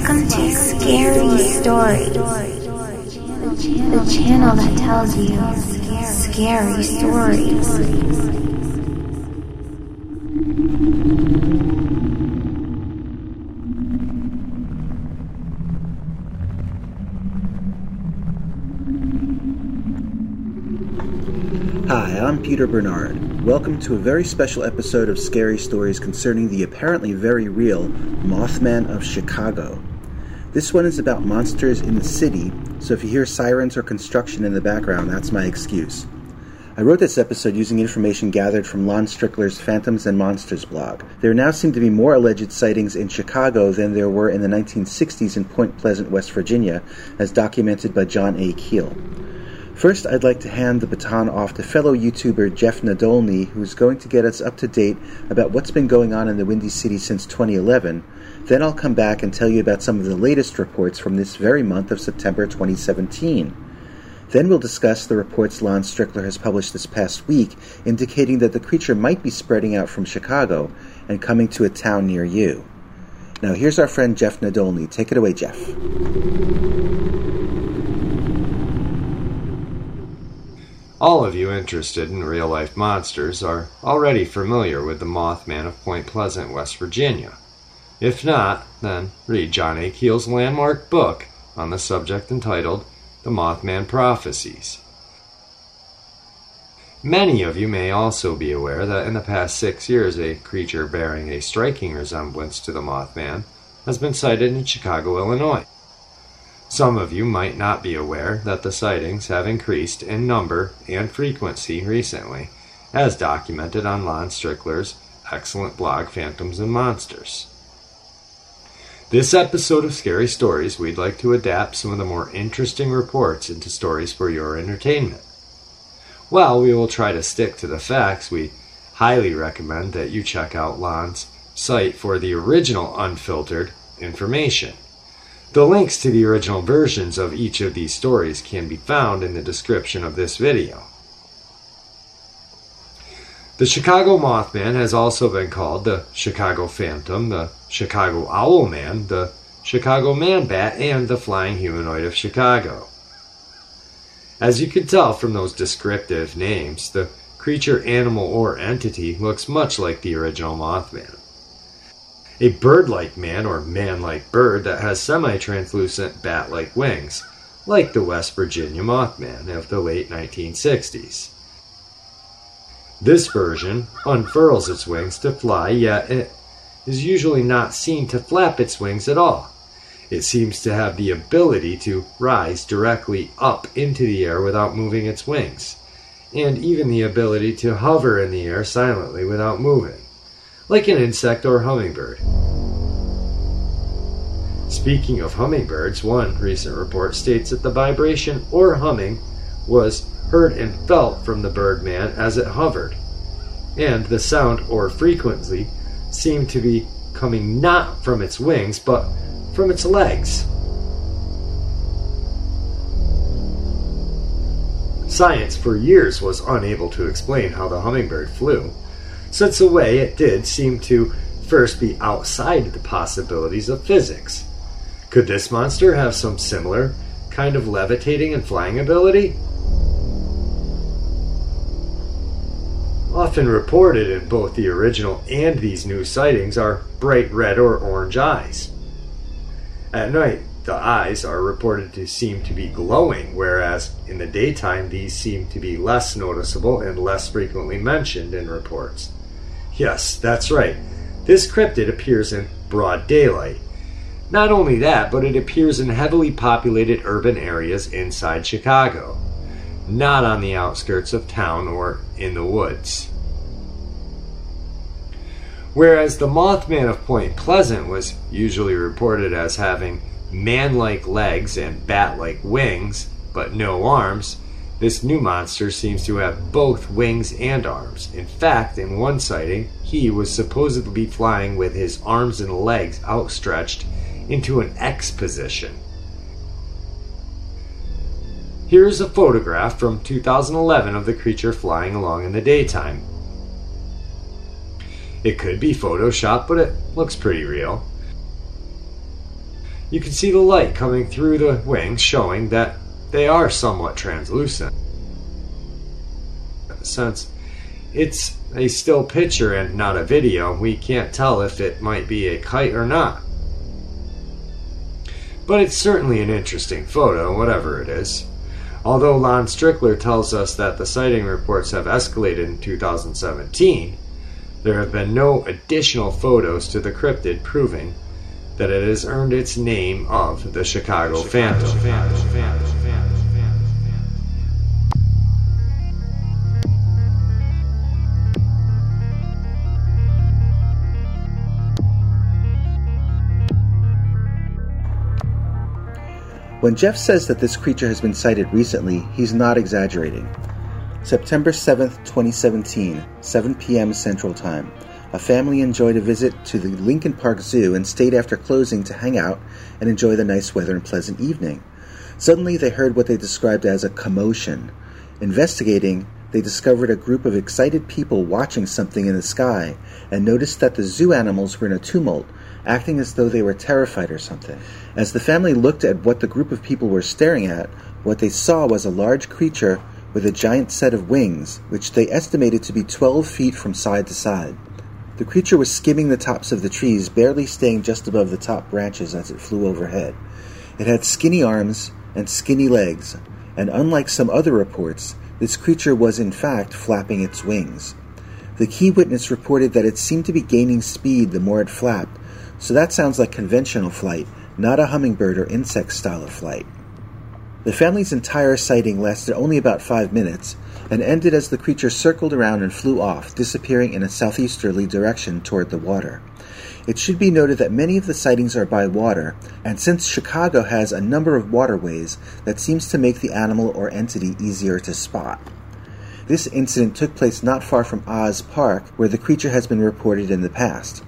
Welcome to Scary Stories, the channel that tells you scary stories. Hi, I'm Peter Bernard. Welcome to a very special episode of Scary Stories concerning the apparently very real Mothman of Chicago. This one is about monsters in the city, so if you hear sirens or construction in the background, that's my excuse. I wrote this episode using information gathered from Lon Strickler's Phantoms and Monsters blog. There now seem to be more alleged sightings in Chicago than there were in the 1960s in Point Pleasant, West Virginia, as documented by John A. Keel. First, I'd like to hand the baton off to fellow YouTuber Jeff Nadolny, who's going to get us up to date about what's been going on in the Windy City since 2011. Then I'll come back and tell you about some of the latest reports from this very month of September 2017. Then we'll discuss the reports Lon Strickler has published this past week, indicating that the creature might be spreading out from Chicago and coming to a town near you. Now, here's our friend Jeff Nadolny. Take it away, Jeff. All of you interested in real life monsters are already familiar with the Mothman of Point Pleasant, West Virginia. If not, then read John A. Keel's landmark book on the subject entitled The Mothman Prophecies. Many of you may also be aware that in the past six years, a creature bearing a striking resemblance to the Mothman has been sighted in Chicago, Illinois. Some of you might not be aware that the sightings have increased in number and frequency recently, as documented on Lon Strickler's excellent blog Phantoms and Monsters. This episode of Scary Stories, we'd like to adapt some of the more interesting reports into stories for your entertainment. While we will try to stick to the facts, we highly recommend that you check out Lon's site for the original unfiltered information. The links to the original versions of each of these stories can be found in the description of this video. The Chicago Mothman has also been called the Chicago Phantom, the Chicago Owlman, the Chicago Man Bat, and the Flying Humanoid of Chicago. As you can tell from those descriptive names, the creature, animal, or entity looks much like the original Mothman a bird like man or man like bird that has semi translucent bat like wings, like the West Virginia Mothman of the late 1960s. This version unfurls its wings to fly, yet it is usually not seen to flap its wings at all. It seems to have the ability to rise directly up into the air without moving its wings, and even the ability to hover in the air silently without moving like an insect or hummingbird. Speaking of hummingbirds, one recent report states that the vibration or humming was heard and felt from the birdman as it hovered, and the sound or frequency seemed to be coming not from its wings but from its legs. Science for years was unable to explain how the hummingbird flew, since the way it did seemed to first be outside the possibilities of physics. Could this monster have some similar kind of levitating and flying ability? Often reported in both the original and these new sightings are bright red or orange eyes. At night, the eyes are reported to seem to be glowing, whereas in the daytime these seem to be less noticeable and less frequently mentioned in reports. Yes, that's right. This cryptid appears in broad daylight. Not only that, but it appears in heavily populated urban areas inside Chicago, not on the outskirts of town or in the woods. Whereas the Mothman of Point Pleasant was usually reported as having man like legs and bat like wings, but no arms, this new monster seems to have both wings and arms. In fact, in one sighting, he was supposedly flying with his arms and legs outstretched into an X position. Here's a photograph from 2011 of the creature flying along in the daytime. It could be photoshopped, but it looks pretty real. you can see the light coming through the wings, showing that they are somewhat translucent. Since it's a still picture and not a video, we can't tell if it might be a kite or not. But it's certainly an interesting photo, whatever it is. Although Lon Strickler tells us that the sighting reports have escalated in 2017, there have been no additional photos to the cryptid proving that it has earned its name of the Chicago, Chicago Phantom. Phantom. Phantom. When Jeff says that this creature has been sighted recently, he's not exaggerating. September 7th, 2017, 7 p.m. Central Time. A family enjoyed a visit to the Lincoln Park Zoo and stayed after closing to hang out and enjoy the nice weather and pleasant evening. Suddenly, they heard what they described as a commotion. Investigating, they discovered a group of excited people watching something in the sky and noticed that the zoo animals were in a tumult, acting as though they were terrified or something. As the family looked at what the group of people were staring at, what they saw was a large creature with a giant set of wings, which they estimated to be 12 feet from side to side. The creature was skimming the tops of the trees, barely staying just above the top branches as it flew overhead. It had skinny arms and skinny legs, and unlike some other reports, this creature was in fact flapping its wings. The key witness reported that it seemed to be gaining speed the more it flapped, so that sounds like conventional flight, not a hummingbird or insect style of flight. The family's entire sighting lasted only about five minutes and ended as the creature circled around and flew off, disappearing in a southeasterly direction toward the water. It should be noted that many of the sightings are by water, and since Chicago has a number of waterways, that seems to make the animal or entity easier to spot. This incident took place not far from Oz Park, where the creature has been reported in the past.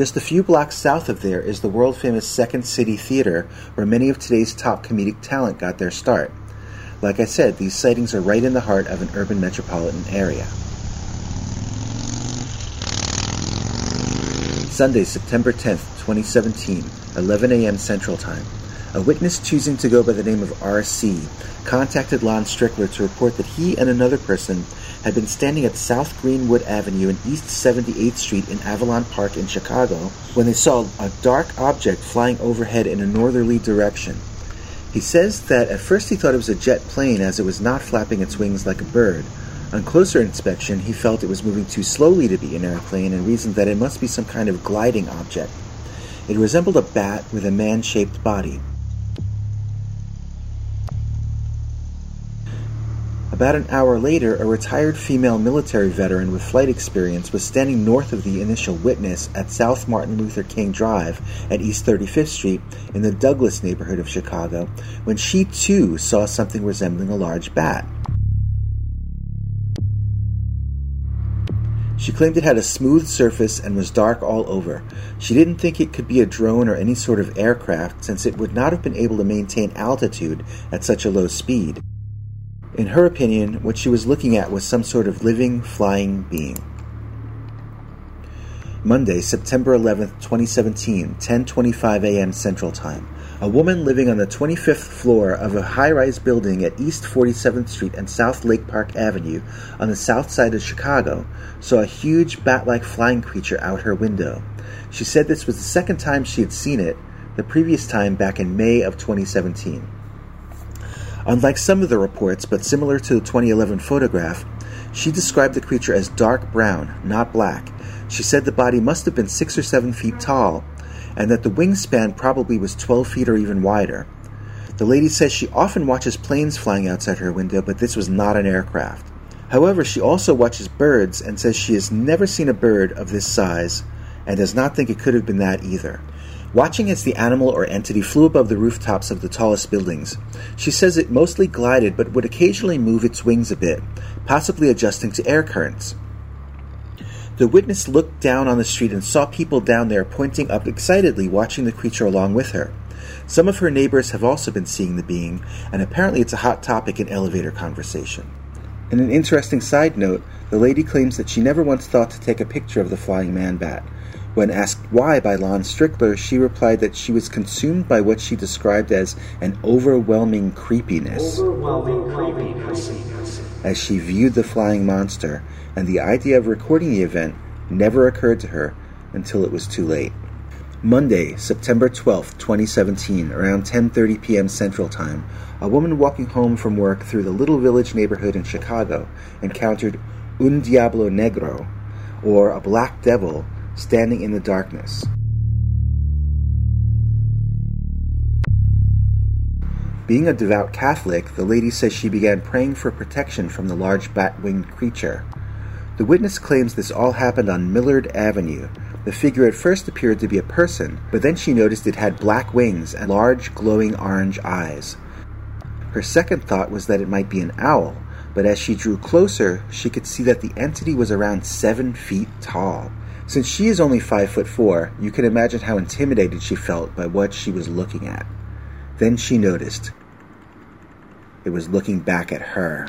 Just a few blocks south of there is the world famous Second City Theater, where many of today's top comedic talent got their start. Like I said, these sightings are right in the heart of an urban metropolitan area. Sunday, September 10th, 2017, 11 a.m. Central Time. A witness choosing to go by the name of RC contacted Lon Strickler to report that he and another person had been standing at South Greenwood Avenue and East 78th Street in Avalon Park in Chicago when they saw a dark object flying overhead in a northerly direction. He says that at first he thought it was a jet plane as it was not flapping its wings like a bird. On closer inspection, he felt it was moving too slowly to be an airplane and reasoned that it must be some kind of gliding object. It resembled a bat with a man shaped body. About an hour later, a retired female military veteran with flight experience was standing north of the initial witness at South Martin Luther King Drive at East 35th Street in the Douglas neighborhood of Chicago when she too saw something resembling a large bat. She claimed it had a smooth surface and was dark all over. She didn't think it could be a drone or any sort of aircraft since it would not have been able to maintain altitude at such a low speed. In her opinion, what she was looking at was some sort of living, flying being. Monday, September 11th, 2017, 10:25 a.m. Central Time. A woman living on the 25th floor of a high-rise building at East 47th Street and South Lake Park Avenue on the south side of Chicago saw a huge bat-like flying creature out her window. She said this was the second time she had seen it, the previous time back in May of 2017. Unlike some of the reports, but similar to the 2011 photograph, she described the creature as dark brown, not black. She said the body must have been six or seven feet tall, and that the wingspan probably was 12 feet or even wider. The lady says she often watches planes flying outside her window, but this was not an aircraft. However, she also watches birds and says she has never seen a bird of this size and does not think it could have been that either. Watching as the animal or entity flew above the rooftops of the tallest buildings, she says it mostly glided but would occasionally move its wings a bit, possibly adjusting to air currents. The witness looked down on the street and saw people down there pointing up excitedly, watching the creature along with her. Some of her neighbors have also been seeing the being, and apparently it's a hot topic in elevator conversation. In an interesting side note, the lady claims that she never once thought to take a picture of the flying man bat. When asked why by Lon Strickler, she replied that she was consumed by what she described as an overwhelming creepiness. Overwhelming creepiness. As she viewed the flying monster, and the idea of recording the event never occurred to her until it was too late. Monday, September 12, 2017, around 10:30 p.m. Central Time, a woman walking home from work through the little village neighborhood in Chicago encountered un diablo negro, or a black devil, standing in the darkness. Being a devout Catholic, the lady says she began praying for protection from the large bat winged creature. The witness claims this all happened on Millard Avenue. The figure at first appeared to be a person, but then she noticed it had black wings and large glowing orange eyes. Her second thought was that it might be an owl, but as she drew closer, she could see that the entity was around seven feet tall. Since she is only five foot four, you can imagine how intimidated she felt by what she was looking at. Then she noticed it was looking back at her.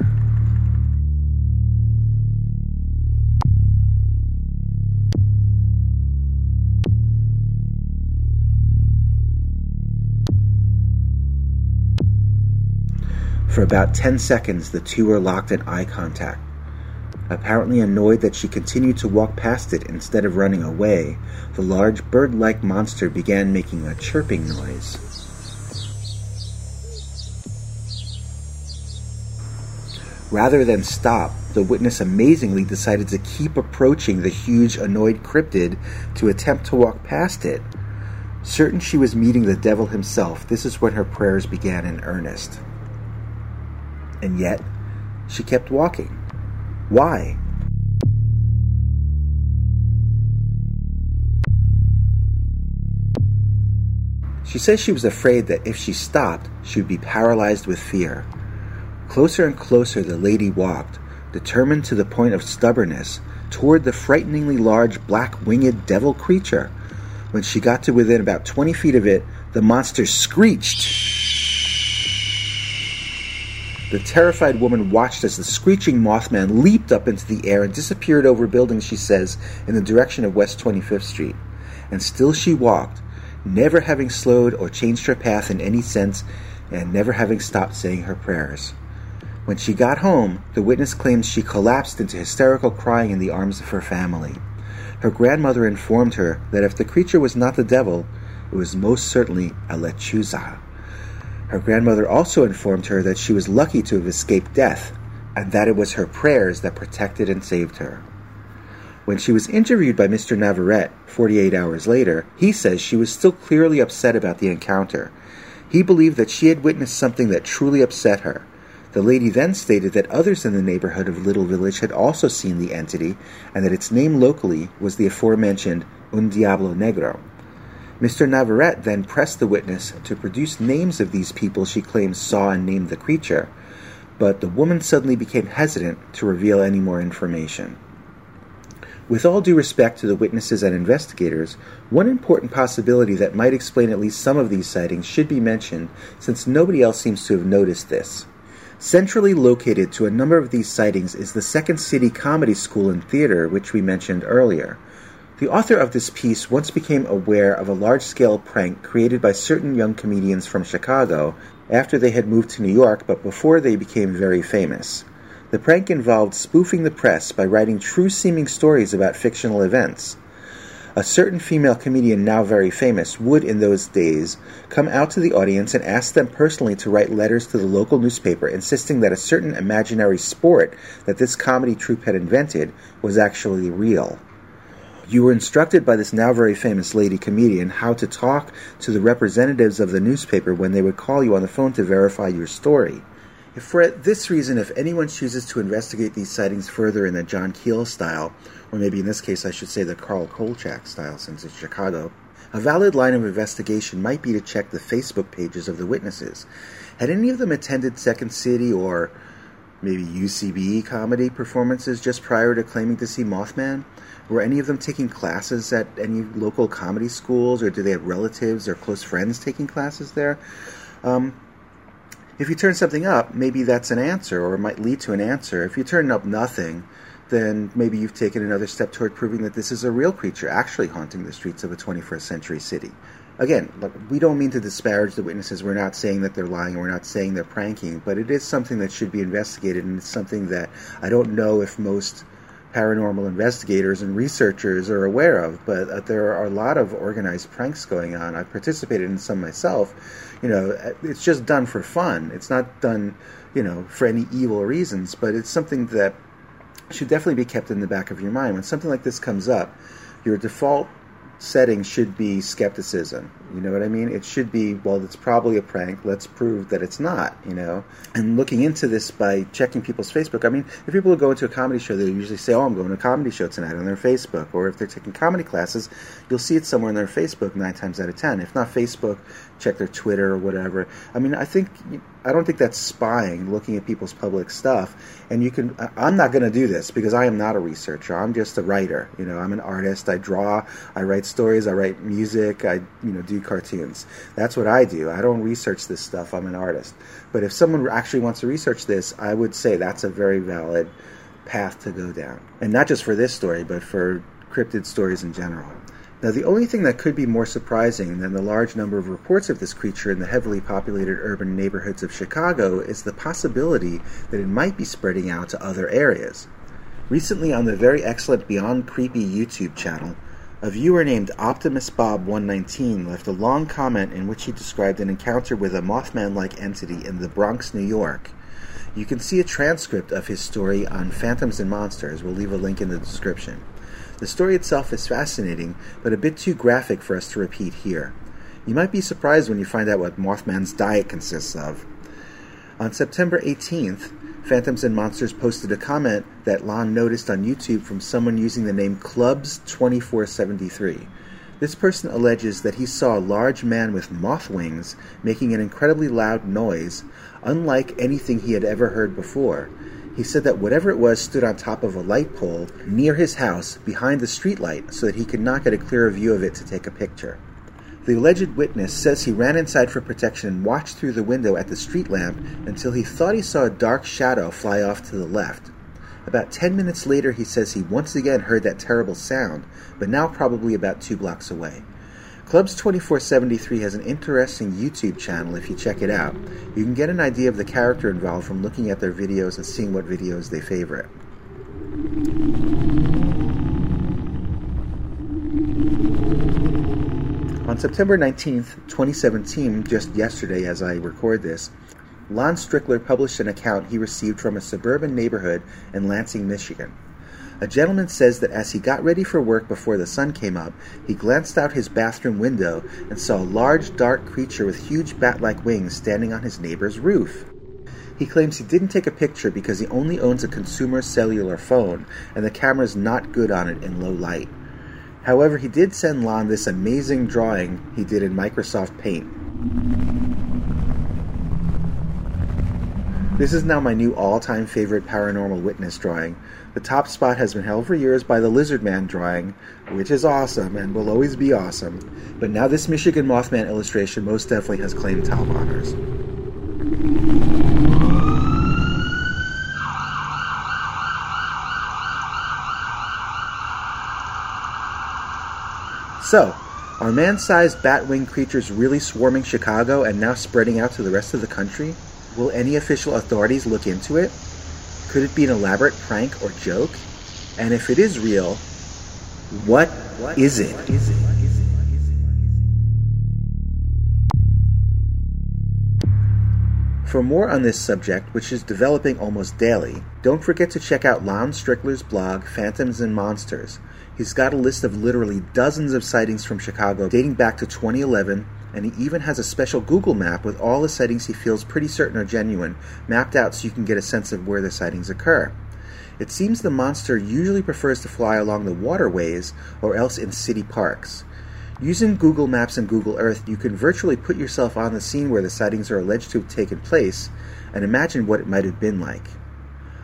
For about 10 seconds, the two were locked in eye contact. Apparently annoyed that she continued to walk past it instead of running away, the large bird like monster began making a chirping noise. Rather than stop, the witness amazingly decided to keep approaching the huge, annoyed cryptid to attempt to walk past it. Certain she was meeting the devil himself, this is when her prayers began in earnest. And yet, she kept walking. Why? She says she was afraid that if she stopped, she would be paralyzed with fear. Closer and closer the lady walked, determined to the point of stubbornness, toward the frighteningly large black winged devil creature. When she got to within about 20 feet of it, the monster screeched. The terrified woman watched as the screeching Mothman leaped up into the air and disappeared over buildings, she says, in the direction of West 25th Street. And still she walked, never having slowed or changed her path in any sense, and never having stopped saying her prayers. When she got home, the witness claims she collapsed into hysterical crying in the arms of her family. Her grandmother informed her that if the creature was not the devil, it was most certainly a lechuza. Her grandmother also informed her that she was lucky to have escaped death, and that it was her prayers that protected and saved her. When she was interviewed by Mr. Navarrete 48 hours later, he says she was still clearly upset about the encounter. He believed that she had witnessed something that truly upset her. The lady then stated that others in the neighborhood of Little Village had also seen the entity, and that its name locally was the aforementioned Un Diablo Negro. Mr. Navarrete then pressed the witness to produce names of these people she claims saw and named the creature, but the woman suddenly became hesitant to reveal any more information. With all due respect to the witnesses and investigators, one important possibility that might explain at least some of these sightings should be mentioned since nobody else seems to have noticed this. Centrally located to a number of these sightings is the Second City Comedy School and Theater, which we mentioned earlier. The author of this piece once became aware of a large scale prank created by certain young comedians from Chicago after they had moved to New York but before they became very famous. The prank involved spoofing the press by writing true seeming stories about fictional events. A certain female comedian, now very famous, would, in those days, come out to the audience and ask them personally to write letters to the local newspaper insisting that a certain imaginary sport that this comedy troupe had invented was actually real. You were instructed by this now very famous lady comedian how to talk to the representatives of the newspaper when they would call you on the phone to verify your story. If for this reason, if anyone chooses to investigate these sightings further in the John Keel style, or maybe in this case I should say the Carl Kolchak style since it's Chicago, a valid line of investigation might be to check the Facebook pages of the witnesses. Had any of them attended Second City or maybe UCB comedy performances just prior to claiming to see Mothman? Were any of them taking classes at any local comedy schools, or do they have relatives or close friends taking classes there? Um, if you turn something up, maybe that's an answer, or it might lead to an answer. If you turn up nothing, then maybe you've taken another step toward proving that this is a real creature actually haunting the streets of a 21st century city. Again, look, we don't mean to disparage the witnesses. We're not saying that they're lying. We're not saying they're pranking. But it is something that should be investigated, and it's something that I don't know if most paranormal investigators and researchers are aware of. But uh, there are a lot of organized pranks going on. I've participated in some myself. You know, uh, it's just done for fun. It's not done, you know, for any evil reasons. But it's something that should definitely be kept in the back of your mind. When something like this comes up, your default setting should be skepticism. You know what I mean? It should be, well, it's probably a prank. Let's prove that it's not, you know? And looking into this by checking people's Facebook, I mean, if people go into a comedy show, they usually say, oh, I'm going to a comedy show tonight on their Facebook. Or if they're taking comedy classes, you'll see it somewhere on their Facebook nine times out of ten. If not Facebook, check their Twitter or whatever. I mean, I think I don't think that's spying, looking at people's public stuff. And you can. I'm not going to do this because I am not a researcher. I'm just a writer. You know, I'm an artist. I draw. I write stories. I write music. I you know do cartoons. That's what I do. I don't research this stuff. I'm an artist. But if someone actually wants to research this, I would say that's a very valid path to go down. And not just for this story, but for cryptid stories in general. Now, the only thing that could be more surprising than the large number of reports of this creature in the heavily populated urban neighborhoods of Chicago is the possibility that it might be spreading out to other areas. Recently, on the very excellent Beyond Creepy YouTube channel, a viewer named Optimus Bob 119 left a long comment in which he described an encounter with a Mothman like entity in the Bronx, New York. You can see a transcript of his story on Phantoms and Monsters. We'll leave a link in the description. The story itself is fascinating, but a bit too graphic for us to repeat here. You might be surprised when you find out what Mothman's diet consists of. On September 18th, Phantoms and Monsters posted a comment that Lon noticed on YouTube from someone using the name Clubs2473. This person alleges that he saw a large man with moth wings making an incredibly loud noise, unlike anything he had ever heard before, he said that whatever it was stood on top of a light pole near his house behind the streetlight so that he could not get a clearer view of it to take a picture. The alleged witness says he ran inside for protection and watched through the window at the street lamp until he thought he saw a dark shadow fly off to the left. About ten minutes later, he says he once again heard that terrible sound, but now probably about two blocks away. Clubs 2473 has an interesting YouTube channel if you check it out. You can get an idea of the character involved from looking at their videos and seeing what videos they favorite. On September 19th, 2017, just yesterday as I record this, Lon Strickler published an account he received from a suburban neighborhood in Lansing, Michigan. A gentleman says that as he got ready for work before the sun came up, he glanced out his bathroom window and saw a large dark creature with huge bat like wings standing on his neighbor's roof. He claims he didn't take a picture because he only owns a consumer cellular phone and the camera's not good on it in low light. However, he did send Lon this amazing drawing he did in Microsoft Paint. This is now my new all time favorite paranormal witness drawing. The top spot has been held for years by the Lizard Man drawing, which is awesome and will always be awesome. But now this Michigan Mothman illustration most definitely has claimed top honors. So, are man sized bat winged creatures really swarming Chicago and now spreading out to the rest of the country? Will any official authorities look into it? Could it be an elaborate prank or joke? And if it is real, what, what is it? What is it? For more on this subject, which is developing almost daily, don't forget to check out Lon Strickler's blog, Phantoms and Monsters. He's got a list of literally dozens of sightings from Chicago dating back to 2011 and he even has a special Google map with all the sightings he feels pretty certain are genuine, mapped out so you can get a sense of where the sightings occur. It seems the monster usually prefers to fly along the waterways or else in city parks. Using Google Maps and Google Earth, you can virtually put yourself on the scene where the sightings are alleged to have taken place and imagine what it might have been like.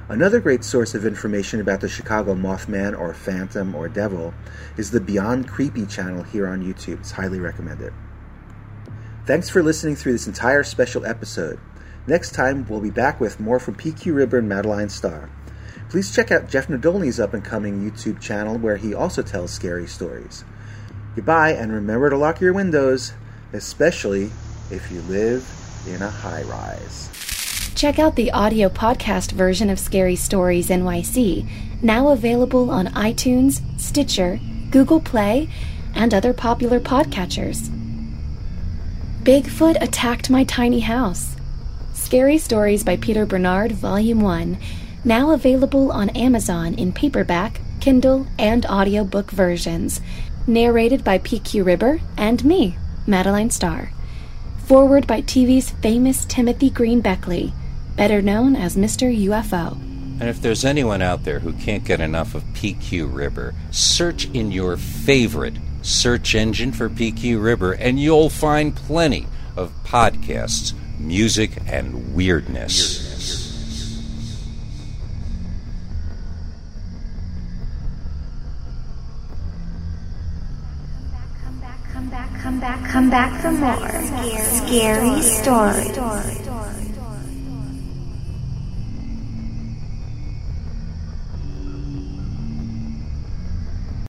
Another great source of information about the Chicago Mothman or Phantom or Devil is the Beyond Creepy channel here on YouTube. It's highly recommended. Thanks for listening through this entire special episode. Next time, we'll be back with more from PQ Ribber and Madeline Starr. Please check out Jeff Nadolny's up and coming YouTube channel where he also tells scary stories. Goodbye, and remember to lock your windows, especially if you live in a high rise. Check out the audio podcast version of Scary Stories NYC, now available on iTunes, Stitcher, Google Play, and other popular podcatchers. Bigfoot attacked my tiny house. Scary Stories by Peter Bernard, Volume 1, now available on Amazon in paperback, Kindle, and audiobook versions. Narrated by PQ Ribber and me, Madeline Starr. Foreword by TV's famous Timothy Green Beckley, better known as Mr. UFO. And if there's anyone out there who can't get enough of PQ Ribber, search in your favorite search engine for PQ Ribber, and you'll find plenty of podcasts, music, and weirdness. Come back, come back for more scary stories.